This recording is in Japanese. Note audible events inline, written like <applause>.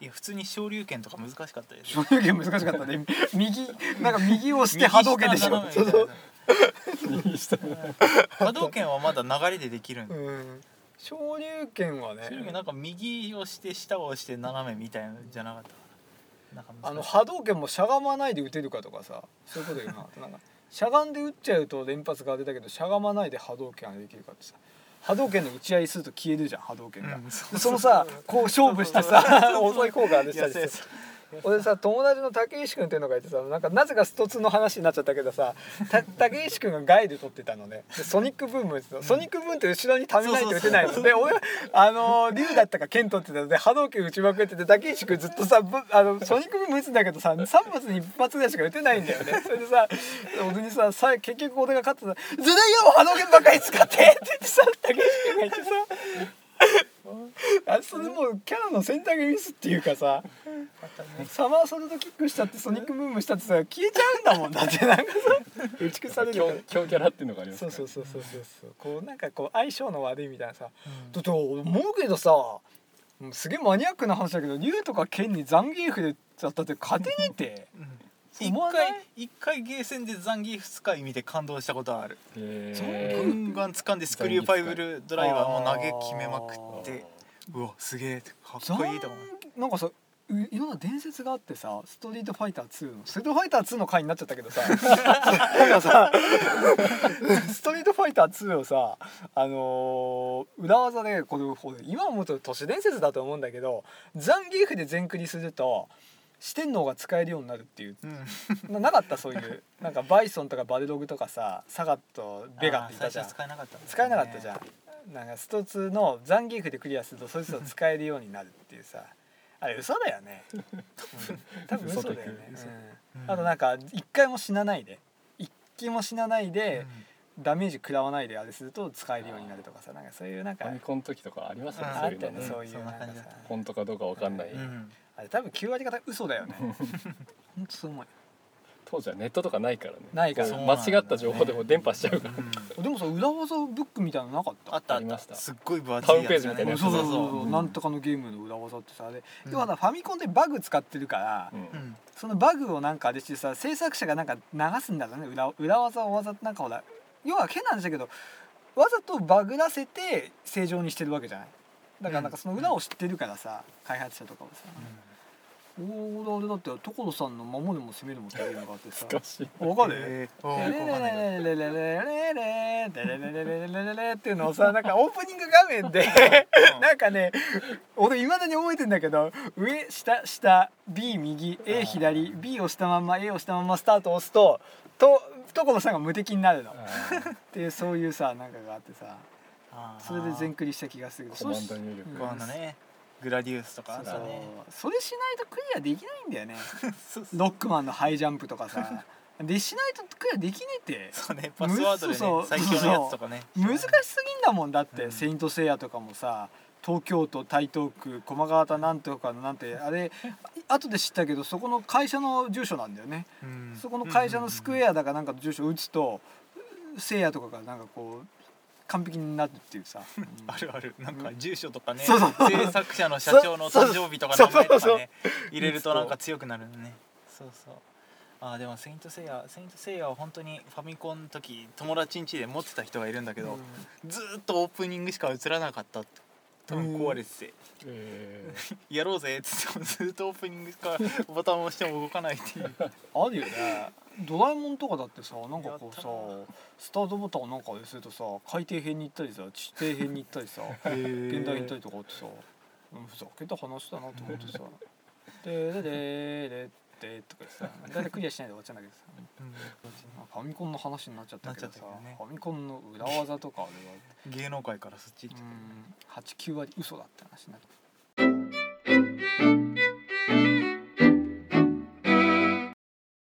いや普通に昇竜拳とか難しかったです昇竜拳難しかったね。<laughs> 右なんか右をして波動拳でしょ。右下 <laughs> 波動拳はまだ流れでできるんで。うん。昇竜拳はね。昇竜拳なんか右をして下を押して斜めみたいなのじゃなかったかな。かあの波動拳もしゃがまないで打てるかとかさそういうこと言うな。なんかしゃがんで打っちゃうと連発が出たけどしゃがまないで波動拳ができるかってさ波動拳の打ち合いすると消えるじゃん波動拳が、うんでそのさこう勝負してさ <laughs> 遅い効果が出いたりして俺さ友達の竹石君っていうのがいてさなんかなぜかストツーの話になっちゃったけどさた <laughs> 竹石君がガイで撮ってたのね。でソニックブームってソニックブームって後ろにためないと打てないの。で俺あの竜だったか剣取ってたの。で波動拳打ちまくってて竹石君ずっとさぶあのソニックブーム打つんだけどさ3発に1発ぐらいしか打てないんだよね。それでさ俺にささ結局俺が勝ってさ「ずるいよ波動拳ばっかり使って!」って言ってさ竹石君が言ってさ。あそれもうキャラの選択ミスっていうかさサマーソルトキックしたってソニックブームしたってさ消えちゃうんだもん。<laughs> だってなんかさ打ち消されるから。強強キャラっていうのがありますそうから。そうそうそうそうそう。こうなんかこう相性の悪いみたいなさ、だって俺思うけどさうんすげえマニアックな話だけど竜とか剣にザンギーフでだったって勝て。ねえって一回一回ゲーセンでザンギーフ使い見て感動したことはある。へガー。ンガン掴んでスクリューパイブルドライバーも投げ決めまくって。うわすげえかっこいいと思う。なんかさういろんな伝説があってさストリートファイター2のストリートファイター2の回になっちゃったけどさ。<laughs> なんかさストリートファイター2をさあのー裏技でこれ今思うと都市伝説だと思うんだけどザンギーフで全クリすると四天王が使えるようになるっていう。うん。ななかった？そういう。なんかバイソンとかバルログとかさサガットベガっていたじゃん。使えなかったね。使えなかったじゃん。なんかスト2のザンギーフでクリアするとそいつを使えるようになるっていうさあれ嘘だよね、うん多分嘘だよね。嘘。うん。うん。あとなんか一回も死なないで。一気も死なないでダメージ食らわないであれすると使えるようになるとかさなんかそういうなんかファミコンの時とかありますよねうん。そういうのね。あったよねそういうかさ。本当かどうかわかんない。うん。うんあれ多分9割方嘘だよね。ほん。<laughs> とそう思うよ当時はネットとかないからね。ないから。間違った情報でも伝播しちゃうから。うんでもさ裏技ブックみたいなのなかった？あった？あっありました。たすっごい分厚タウンページみたいなやつそうそうそうそうそう。そうなんとかのゲームの裏技ってさあれ。うん。要はなファミコンでバグ使ってるから、そのバグをなんかあれしてさ制作者がなんか流すんだろうね。裏裏技をわざとなんかほら要は変な話だけどわざとバグらせて正常にしてるわけじゃない。だからなんかその裏を知ってるからさ開発者とかはさ「おおあれだって所さんの守るも攻めるもっていうのがあってさ。難しい。わかる？えー。レレあーよ。くわかんないレレレレレレレレレレレレレレっていうのをさなんかオープニング画面でなんかね俺いまだに覚えてんだけど上下下 B 右 A 左 B を押したまんま A を押したまんまスタートを押すとと所さんが無敵になるのっていうそういうさなんかがあってさそれで全クリした気がするコマンド入力こうねグラディウスとか。そうたね。それしないとクリアできないんだよね。ロックマンのハイジャンプとかさ。でしないとクリアできねえって。そうね。パスワードでそうそう。ね最強のやつとかね。難しすぎんだもんだって「うん。セイント・セイヤ」とかもさ。東京都台東区駒ヶ畑なんとかのなんてあれ後で知ったけどそこの会社の住所なんだよね、うん。そこの会社のスクエアだかなんかの住所を打つとせいやとかがなんかこう完璧になるっていうさ、<laughs> うんある。あるなんか住所とかね。制作者の社長の誕生日とか名前とかね。入れるとなんか強くなるのね。そうそう。あーでも「セイント・セイヤ」「セイント・セイヤ」は本当にファミコンの時友達ん家で持ってた人がいるんだけど、ずーっとオープニングしか映らなかったって多分壊れてて。え「やろうぜ」っつってもずーっとオープニングかボタンを押しても動かないっていう。<laughs> あるよね。ドラえもんとかだってさなんかこうさスタートボタンをなんか押するとさ海底編に行ったりさ地底編に行ったりさ現代に行ったりとかあってさうんふざけた話だなと思ってさ「ででででってとかさ <laughs> 大体クリアしないで終わっちゃうんだけどさ、あファミコンの話になっちゃったけどさ、ね、ファミコンの裏技とかあれは。芸能界からそっち行っちゃった、ね、89割嘘だって話になる。